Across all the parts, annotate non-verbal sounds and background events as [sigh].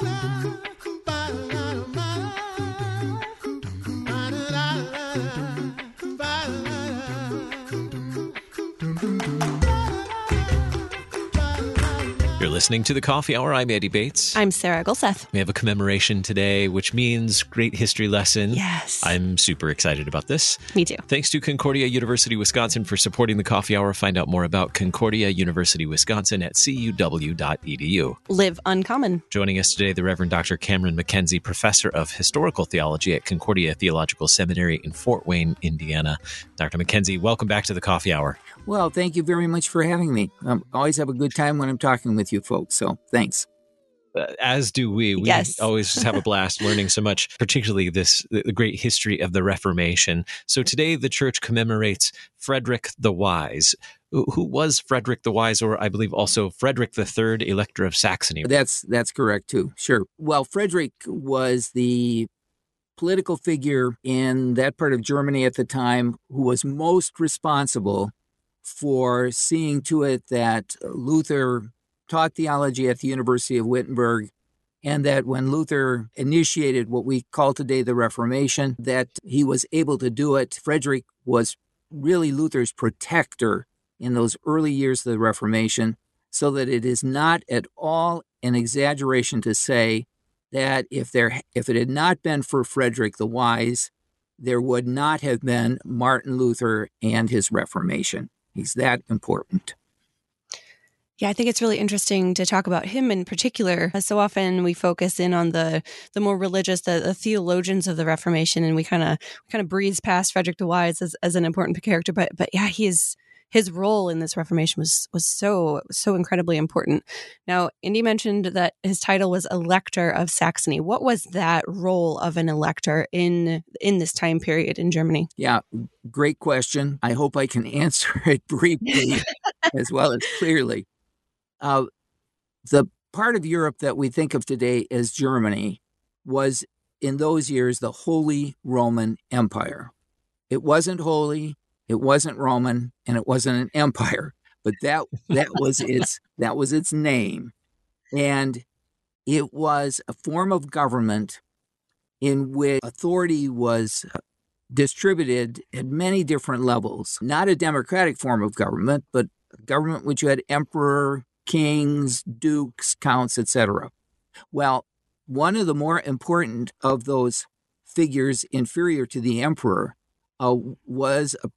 You're listening to the Coffee Hour. I'm Andy Bates. I'm Sarah Gulseth. We have a commemoration today, which means great history lesson. Yes. I'm super excited about this. Me too. Thanks to Concordia University Wisconsin for supporting the Coffee Hour. Find out more about Concordia University Wisconsin at cuw.edu. Live uncommon. Joining us today, the Reverend Dr. Cameron MacKenzie, professor of historical theology at Concordia Theological Seminary in Fort Wayne, Indiana. Dr. MacKenzie, welcome back to the Coffee Hour. Well, thank you very much for having me. I always have a good time when I'm talking with you folks. So thanks. Uh, as do we. We Yes. always just have a blast [laughs] learning so much, particularly this the the great history of the Reformation. So today the church commemorates Frederick the Wise. Who who was Frederick the Wise, or I believe also Frederick the Third, Elector of Saxony? That's that's correct too. Sure. Well, Frederick was the political figure in that part of Germany at the time who was most responsible for seeing to it that Luther taught theology at the University of Wittenberg and that when Luther initiated what we call today the Reformation that he was able to do it. Frederick was really Luther's protector in those early years of the Reformation so that it is not at all an exaggeration to say that if there if it had not been for Frederick the Wise, there would not have been Martin Luther and his Reformation. He's that important. Yeah, I think it's really interesting to talk about him in particular. So often we focus in on the the more religious, the, the theologians of the Reformation, and we kind of kind of breeze past Frederick the Wise as, as an important character. But but yeah, he's his role in this Reformation was was so so incredibly important. Now, Andy mentioned that his title was Elector of Saxony. What was that role of an elector in in this time period in Germany? Yeah, great question. I hope I can [laughs] answer it briefly [laughs] as well as clearly. Uh, the part of Europe that we think of today as Germany was in those years the Holy Roman Empire. It wasn't holy, it wasn't Roman, and it wasn't an empire, but that that was its that was its name, and it was a form of government in which authority was distributed at many different levels. Not a democratic form of government, but a government which had emperor, kings, dukes, counts, etc. Well, one of the more important of those figures inferior to the emperor uh, was a,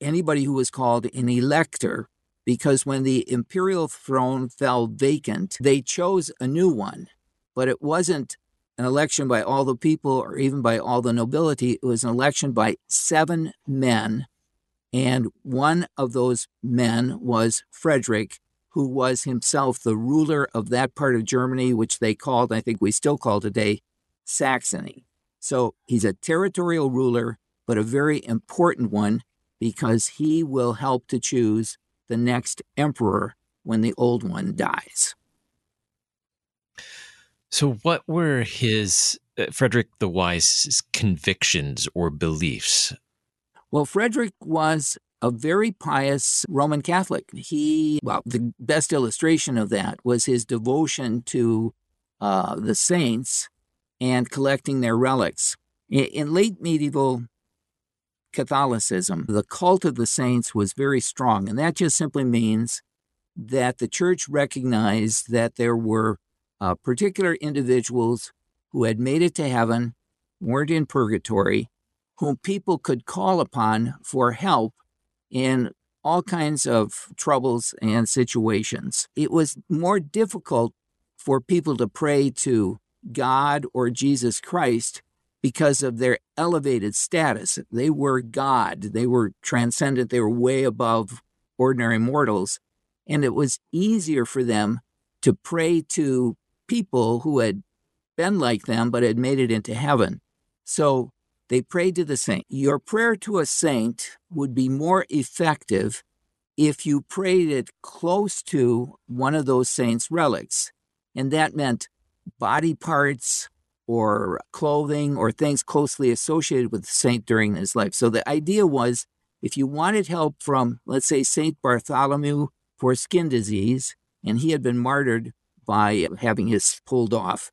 anybody who was called an elector, because when the imperial throne fell vacant, they chose a new one, but it wasn't an election by all the people or even by all the nobility. It was an election by seven men. And one of those men was Frederick, who was himself the ruler of that part of Germany, which they called, I think we still call today, Saxony. So he's a territorial ruler, but a very important one because he will help to choose the next emperor when the old one dies. So, what were his uh, Frederick the Wise's convictions or beliefs? Well, Frederick was a very pious Roman Catholic. He, well, the best illustration of that was his devotion to uh, the saints and collecting their relics. In, in late medieval Catholicism, the cult of the saints was very strong, and that just simply means that the church recognized that there were uh, particular individuals who had made it to heaven, weren't in purgatory, whom people could call upon for help in all kinds of troubles and situations. It was more difficult for people to pray to God or Jesus Christ because of their elevated status. They were God, they were transcendent, they were way above ordinary mortals. And it was easier for them to pray to people who had been like them but had made it into heaven. So they prayed to the saint. Your prayer to a saint would be more effective if you prayed it close to one of those saints' relics. And that meant body parts or clothing or things closely associated with the saint during his life. So the idea was if you wanted help from, let's say, Saint Bartholomew for skin disease, and he had been martyred by having his pulled off,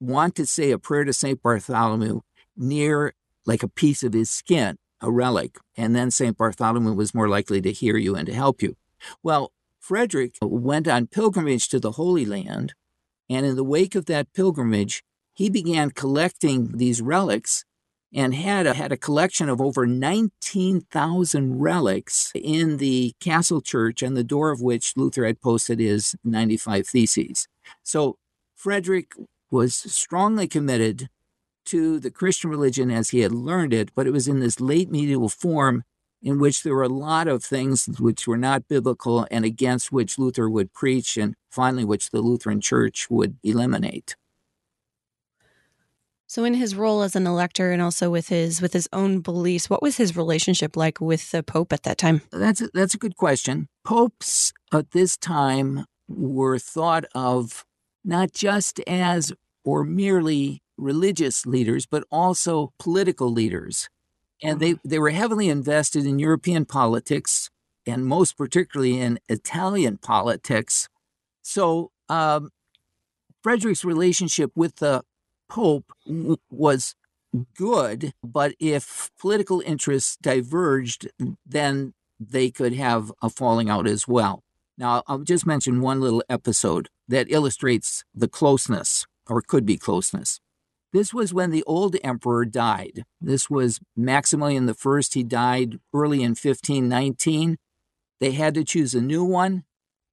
want to say a prayer to St. Bartholomew near like a piece of his skin, a relic, and then St. Bartholomew was more likely to hear you and to help you. Well, Frederick went on pilgrimage to the Holy Land, and in the wake of that pilgrimage, he began collecting these relics and had a, had a collection of over 19,000 relics in the castle church, on the door of which Luther had posted his 95 Theses. So Frederick was strongly committed to the Christian religion as he had learned it, but it was in this late medieval form in which there were a lot of things which were not biblical and against which Luther would preach, and finally, which the Lutheran Church would eliminate. So in his role as an elector and also with his with his own beliefs, what was his relationship like with the Pope at that time? That's a, that's a good question. Popes at this time were thought of not just as or merely religious leaders, but also political leaders. And they, they were heavily invested in European politics and most particularly in Italian politics. So um, Frederick's relationship with the Pope was good, but if political interests diverged, then they could have a falling out as well. Now, I'll just mention one little episode that illustrates the closeness, or could be closeness. This was when the old emperor died. This was Maximilian I. He died early in 1519. They had to choose a new one.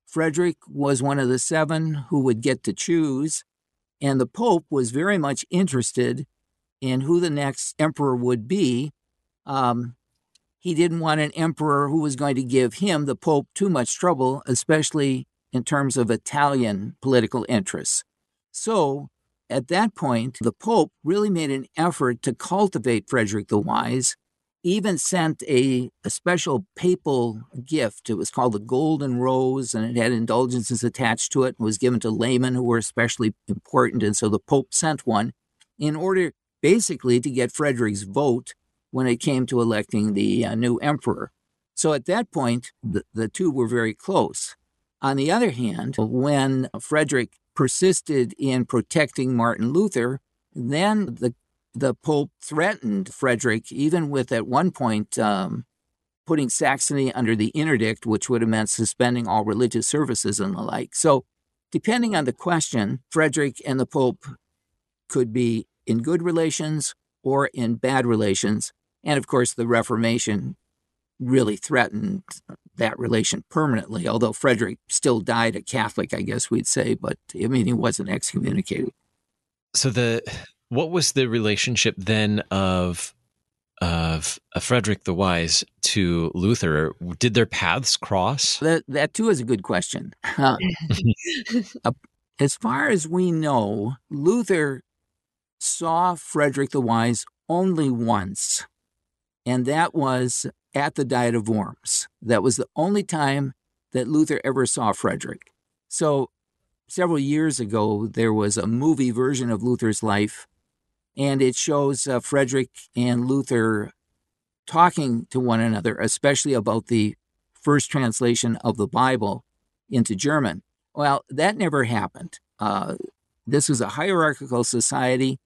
Frederick was one of the seven who would get to choose. And the Pope was very much interested in who the next emperor would be. Um, he didn't want an emperor who was going to give him, the Pope, too much trouble, especially in terms of Italian political interests. So at that point, the Pope really made an effort to cultivate Frederick the Wise, even sent a, a special papal gift. It was called the Golden Rose, and it had indulgences attached to it and was given to laymen who were especially important. And so the Pope sent one in order basically to get Frederick's vote when it came to electing the uh, new emperor. So at that point, the, the two were very close. On the other hand, when Frederick persisted in protecting Martin Luther, then the the Pope threatened Frederick, even with at one point um, putting Saxony under the interdict, which would have meant suspending all religious services and the like. So, depending on the question, Frederick and the Pope could be in good relations or in bad relations. And of course, the Reformation really threatened that relation permanently, although Frederick still died a Catholic, I guess we'd say, but I mean, he wasn't excommunicated. So the what was the relationship then of of Frederick the Wise to Luther? Did their paths cross? That that too is a good question. Uh, [laughs] as far as we know, Luther saw Frederick the Wise only once, and that was at the Diet of Worms. That was the only time that Luther ever saw Frederick. So, several years ago, there was a movie version of Luther's life, and it shows uh, Frederick and Luther talking to one another, especially about the first translation of the Bible into German. Well, that never happened. Uh, this was a hierarchical society,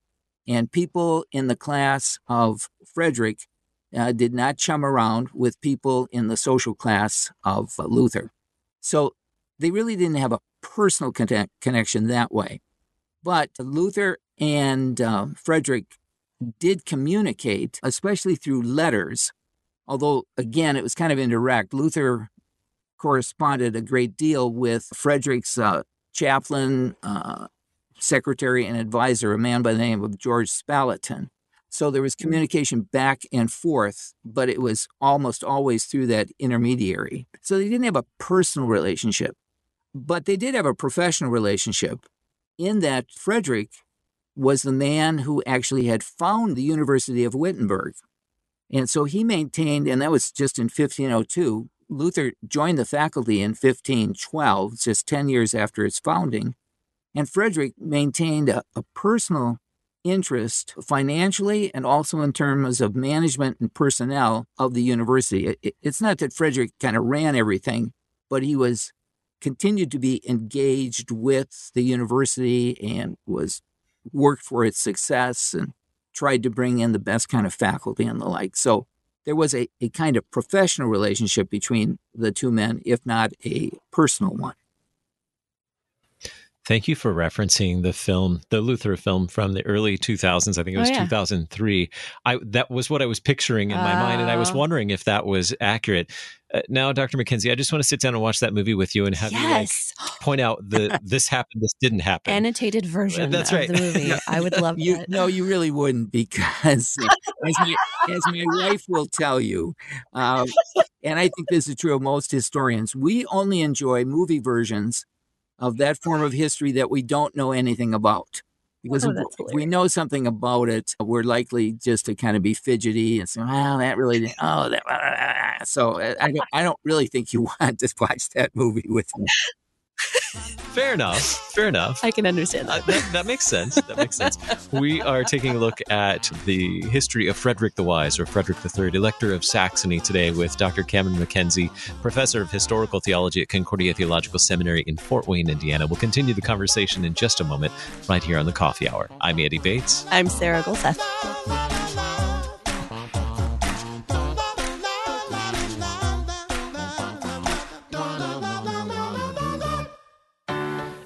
and people in the class of Frederick uh, did not chum around with people in the social class of uh, Luther. So they really didn't have a personal connect- connection that way. But Luther and uh, Frederick did communicate, especially through letters, although, again, it was kind of indirect. Luther corresponded a great deal with Frederick's uh, chaplain, uh, secretary, and advisor, a man by the name of George Spalatin. So there was mm. communication back and forth, but it was almost always through that intermediary. So they didn't have a personal relationship, but they did have a professional relationship in that Frederick was the man who actually had found the University of Wittenberg. And so he maintained, and that was just in 1502. Luther joined the faculty in 1512, just 10 years after its founding. And Frederick maintained a, a personal interest financially and also in terms of management and personnel of the university. It, it's not that Frederick kind of ran everything, but he was continued to be engaged with the university and was worked for its success and tried to bring in the best kind of faculty and the like. So there was a, a kind of professional relationship between the two men, if not a personal one. Thank you for referencing the film, the Luther film from the early 2000s. I think it was oh, yeah. 2003. I that was what I was picturing in my uh, mind, and I was oh. wondering if that was accurate. Uh, now, Dr. MacKenzie, I just want to sit down and watch that movie with you and have yes. you like, [gasps] point out the [laughs] this happened, this didn't happen. Annotated version That's right. of the movie. [laughs] I would love you, that. No, you really wouldn't, because [laughs] as, my, as my wife will tell you, um, and I think this is true of most historians, we only enjoy movie versions of that form of history that we don't know anything about. Because oh, if we know something about it, we're likely just to kind of be fidgety and say, "Well, that really, oh, that." Ah, ah, ah, so eh, I don't, I don't really think you [laughs] want to watch that movie with me. Fair enough. Fair enough. I can understand that. Uh, that. that. makes sense. That makes sense. We are taking a look at the history of Frederick the Wise, or Frederick III, Elector of Saxony, today with Dr. Cameron MacKenzie, professor of historical theology at Concordia Theological Seminary in Fort Wayne, Indiana. We'll continue the conversation in just a moment, right here on the Coffee Hour. I'm Andy Bates. I'm Sarah Gulseth.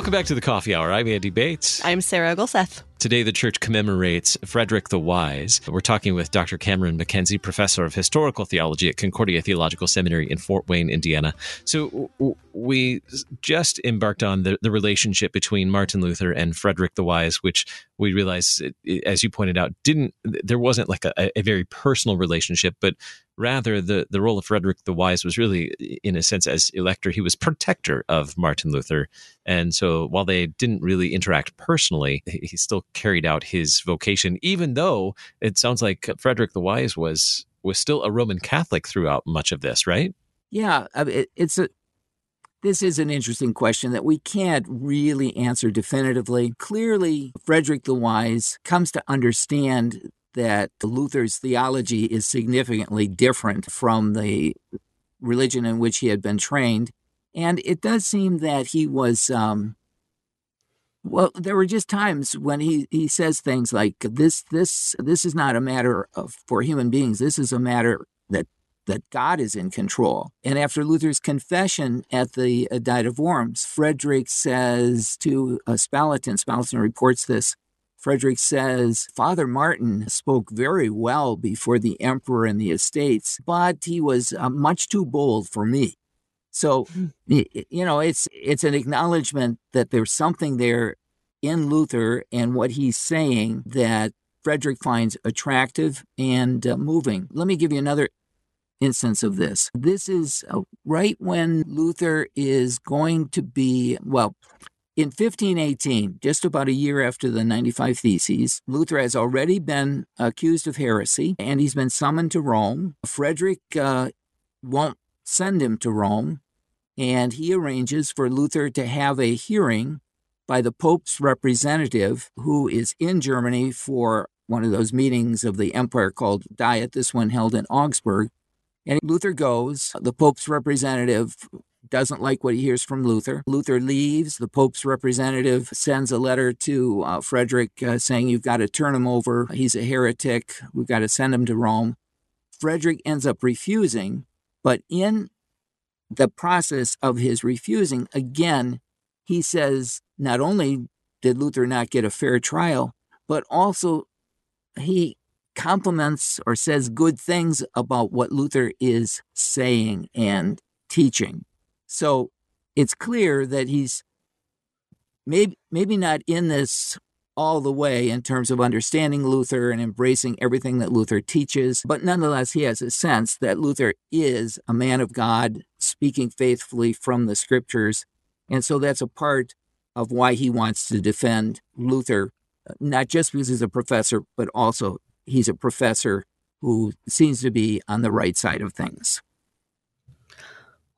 Welcome back to the Coffee Hour. I'm Andy Bates. I'm Sarah Gulseth. Today, the church commemorates Frederick the Wise. We're talking with Dr. Cameron MacKenzie, professor of historical theology at Concordia Theological Seminary in Fort Wayne, Indiana. So, we just embarked on the, the relationship between Martin Luther and Frederick the Wise, which we realized, as you pointed out, didn't there wasn't like a, a very personal relationship, but rather the the role of Frederick the Wise was really, in a sense, as elector, he was protector of Martin Luther, and so while they didn't really interact personally, he still carried out his vocation, even though it sounds like Frederick the Wise was was still a Roman Catholic throughout much of this, right? Yeah, it's a this is an interesting question that we can't really answer definitively. Clearly, Frederick the Wise comes to understand that Luther's theology is significantly different from the religion in which he had been trained. And it does seem that he was, um, well, there were just times when he, he says things like, this, this, this is not a matter of, for human beings. This is a matter that that God is in control. And after Luther's confession at the uh, Diet of Worms, Frederick says to uh, Spalatin, Spalatin reports this, Frederick says, Father Martin spoke very well before the emperor and the estates, but he was uh, much too bold for me. So, hmm. you know, it's it's an acknowledgement that there's something there in Luther and what he's saying that Frederick finds attractive and uh, moving. Let me give you another instance of this. This is uh, right when Luther is going to be, well, in 1518, just about a year after the 95 Theses, Luther has already been accused of heresy and he's been summoned to Rome. Frederick uh, won't send him to Rome, and he arranges for Luther to have a hearing by the Pope's representative who is in Germany for one of those meetings of the empire called Diet, this one held in Augsburg. And Luther goes. The Pope's representative doesn't like what he hears from Luther. Luther leaves. The Pope's representative sends a letter to uh, Frederick uh, saying, You've got to turn him over. He's a heretic. We've got to send him to Rome. Frederick ends up refusing, but in the process of his refusing, again, he says not only did Luther not get a fair trial, but also he compliments or says good things about what Luther is saying and teaching. So it's clear that he's maybe maybe not in this all the way in terms of understanding Luther and embracing everything that Luther teaches. But nonetheless, he has a sense that Luther is a man of God speaking faithfully from the scriptures. And so that's a part of why he wants to defend Luther, not just because he's a professor, but also he's a professor who seems to be on the right side of things.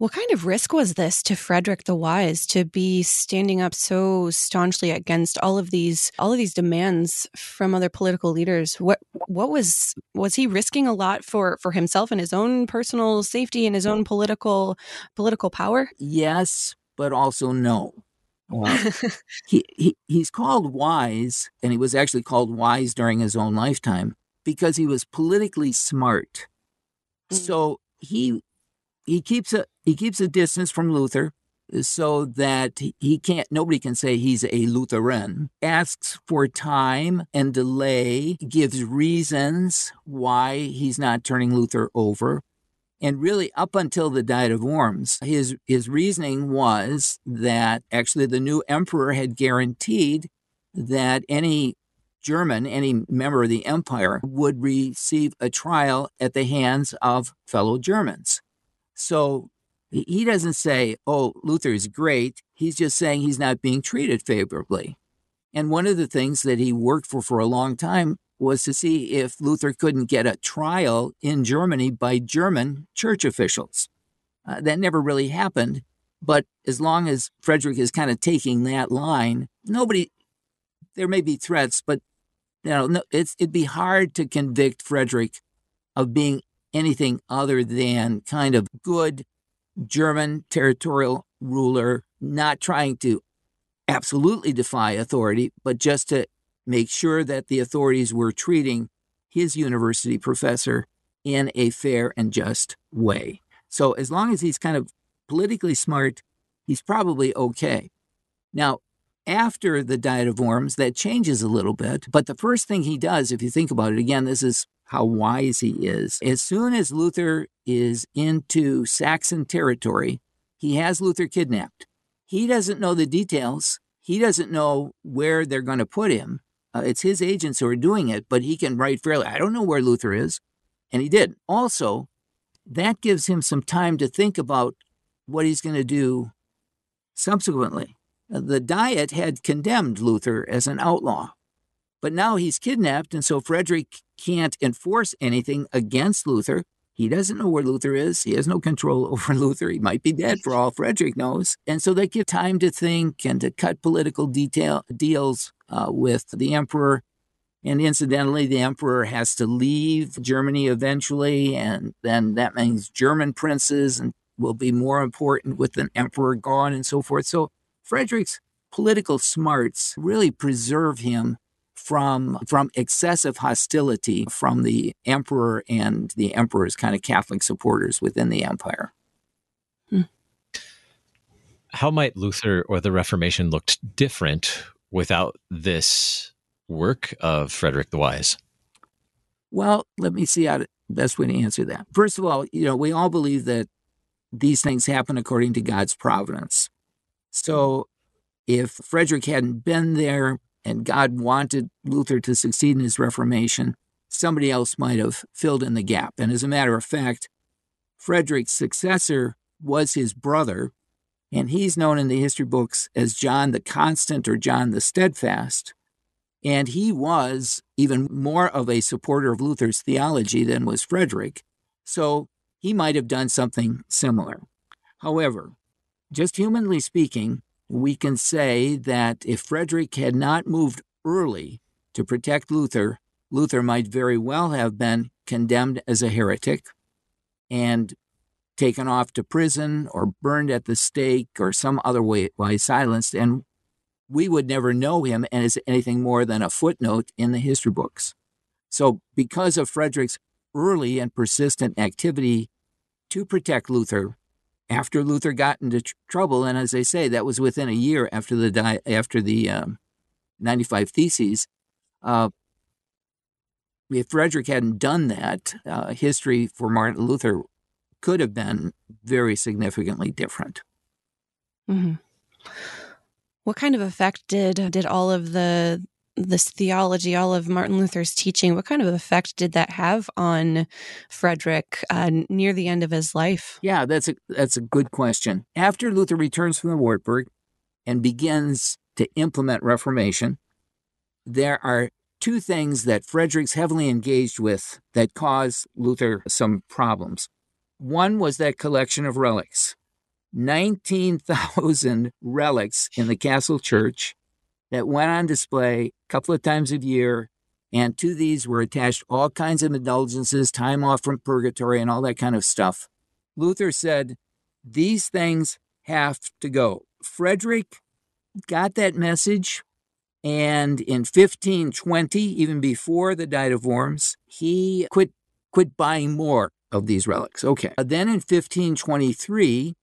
What kind of risk was this to Frederick the Wise to be standing up so staunchly against all of these all of these demands from other political leaders? What what was was he risking a lot for for himself and his own personal safety and his own political political power? Yes, but also no. [laughs] he, he he's called wise, and he was actually called wise during his own lifetime because he was politically smart. Mm. So he he keeps a he keeps a distance from Luther so that he can't nobody can say he's a Lutheran. Asks for time and delay, gives reasons why he's not turning Luther over. And really, up until the Diet of Worms, his, his reasoning was that actually the new emperor had guaranteed that any German, any member of the empire, would receive a trial at the hands of fellow Germans. So he doesn't say, oh, Luther is great. He's just saying he's not being treated favorably. And one of the things that he worked for for a long time was to see if Luther couldn't get a trial in Germany by German church officials. Uh, that never really happened. But as long as Frederick is kind of taking that line, nobody, there may be threats, but you know, no, it's, it'd be hard to convict Frederick of being anything other than kind of good German territorial ruler, not trying to absolutely defy authority, but just to make sure that the authorities were treating his university professor in a fair and just way. So as long as he's kind of politically smart, he's probably okay. Now, after the Diet of Worms, that changes a little bit. But the first thing he does, if you think about it, again, this is how wise he is. As soon as Luther is into Saxon territory, he has Luther kidnapped. He doesn't know the details. He doesn't know where they're going to put him. Uh, it's his agents who are doing it, but he can write fairly. I don't know where Luther is. And he did. Also, that gives him some time to think about what he's going to do subsequently. Uh, the Diet had condemned Luther as an outlaw. But now he's kidnapped, and so Frederick can't enforce anything against Luther. He doesn't know where Luther is. He has no control [laughs] over Luther. He might be dead for all Frederick knows. And so they give time to think and to cut political detail deals uh, with the emperor. And incidentally, the emperor has to leave Germany eventually, and then that means German princes and will be more important with an emperor gone and so forth. So Frederick's political smarts really preserve him from from excessive hostility from the emperor and the emperor's kind of Catholic supporters within the empire. Hmm. How might Luther or the Reformation looked different without this work of Frederick the Wise? Well, let me see how the best way to answer that. First of all, you know, we all believe that these things happen according to God's providence. So if Frederick hadn't been there, and God wanted Luther to succeed in his Reformation, somebody else might have filled in the gap. And as a matter of fact, Frederick's successor was his brother, and he's known in the history books as John the Constant or John the Steadfast. And he was even more of a supporter of Luther's theology than was Frederick, so he might have done something similar. However, just humanly speaking, we can say that if Frederick had not moved early to protect Luther, Luther might very well have been condemned as a heretic and taken off to prison or burned at the stake or some other way, silenced. And we would never know him as anything more than a footnote in the history books. So, because of Frederick's early and persistent activity to protect Luther, after Luther got into tr- trouble, and as I say, that was within a year after the di- after the um, 95 Theses. Uh, if Frederick hadn't done that, uh, history for Martin Luther could have been very significantly different. Mm-hmm. What kind of effect did did all of the this theology, all of Martin Luther's teaching, what kind of effect did that have on Frederick uh, near the end of his life? Yeah, that's a that's a good question. After Luther returns from the Wartburg and begins to implement Reformation, there are two things that Frederick's heavily engaged with that cause Luther some problems. One was that collection of relics. 19,000 [laughs] relics in the castle church that went on display a couple of times a year. And to these were attached all kinds of indulgences, time off from purgatory, and all that kind of stuff. Luther said, These things have to go. Frederick got that message. And in 1520, even before the Diet of Worms, he quit, quit buying more of these relics. Okay. Then in 1523,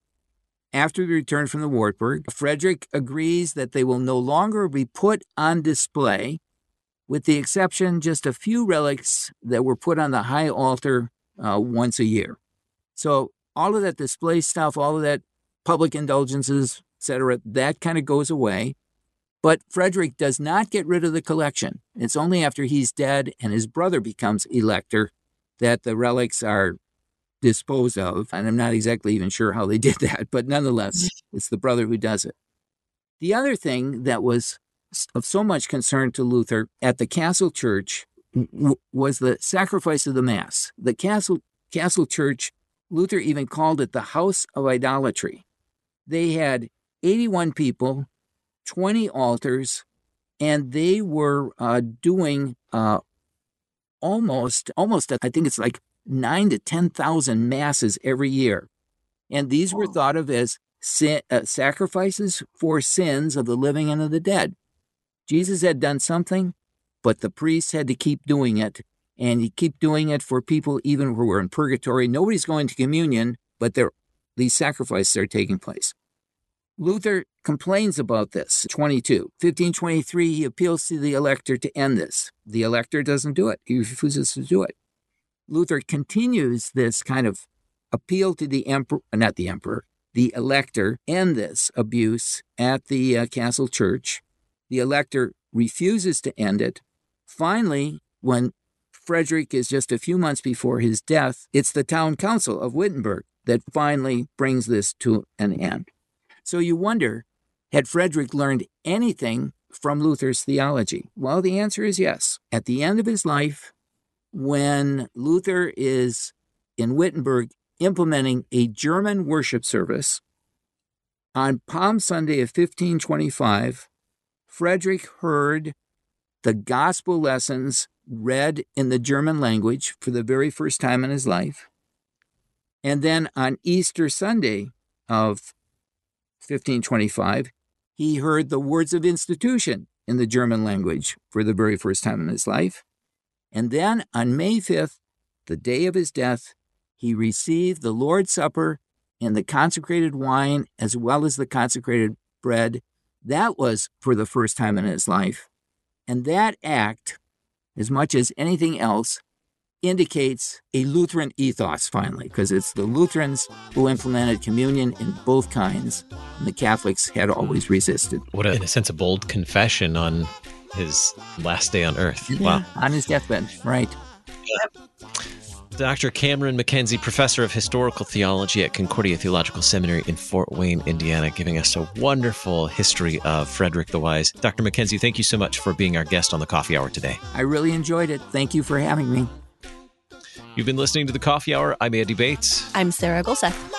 after the return from the Wartburg, Frederick agrees that they will no longer be put on display, with the exception just a few relics that were put on the high altar uh, once a year. So all of that display stuff, all of that public indulgences, etc., that kind of goes away. But Frederick does not get rid of the collection. It's only after he's dead and his brother becomes elector that the relics are dispose of. And I'm not exactly even sure how they [laughs] did that, but nonetheless, mm-hmm. it's the brother who does it. The other thing that was of so much concern to Luther at the castle church w- was the sacrifice of the Mass. The castle, castle church, Luther even called it the house of idolatry. They had 81 people, 20 altars, and they were uh, doing uh, almost, almost, I think it's like nine to 10,000 masses every year. And these were thought of as sin, uh, sacrifices for sins of the living and of the dead. Jesus had done something, but the priests had to keep doing it. And he keep doing it for people even who were in purgatory. Nobody's going to communion, but these sacrifices are taking place. Luther complains about this. 22. 1523, he appeals to the elector to end this. The elector doesn't do it. He refuses to do it. Luther continues this kind of appeal to the emperor, not the emperor, the elector, end this abuse at the uh, castle church. The elector refuses to end it. Finally, when Frederick is just a few months before his death, it's the town council of Wittenberg that finally brings this to an end. So you wonder had Frederick learned anything from Luther's theology? Well, the answer is yes. At the end of his life, when Luther is in Wittenberg implementing a German worship service. On Palm Sunday of 1525, Frederick heard the gospel lessons read in the German language for the very first time in his life. And then on Easter Sunday of 1525, he heard the words of institution in the German language for the very first time in his life. And then on May 5th, the day of his death, he received the Lord's Supper and the consecrated wine as well as the consecrated bread. That was for the first time in his life. And that act, as much as anything else, indicates a Lutheran ethos finally, because it's the Lutherans who implemented communion in both kinds, and the Catholics had always resisted. What, a, in a sense, a bold confession on his last day on earth. Yeah, wow. On his deathbed, right. Dr. Cameron MacKenzie, professor of historical theology at Concordia Theological Seminary in Fort Wayne, Indiana, giving us a wonderful history of Frederick the Wise. Dr. MacKenzie, thank you so much for being our guest on the Coffee Hour today. I really enjoyed it. Thank you for having me. You've been listening to the Coffee Hour. I'm Andy Bates. I'm Sarah Gulseth.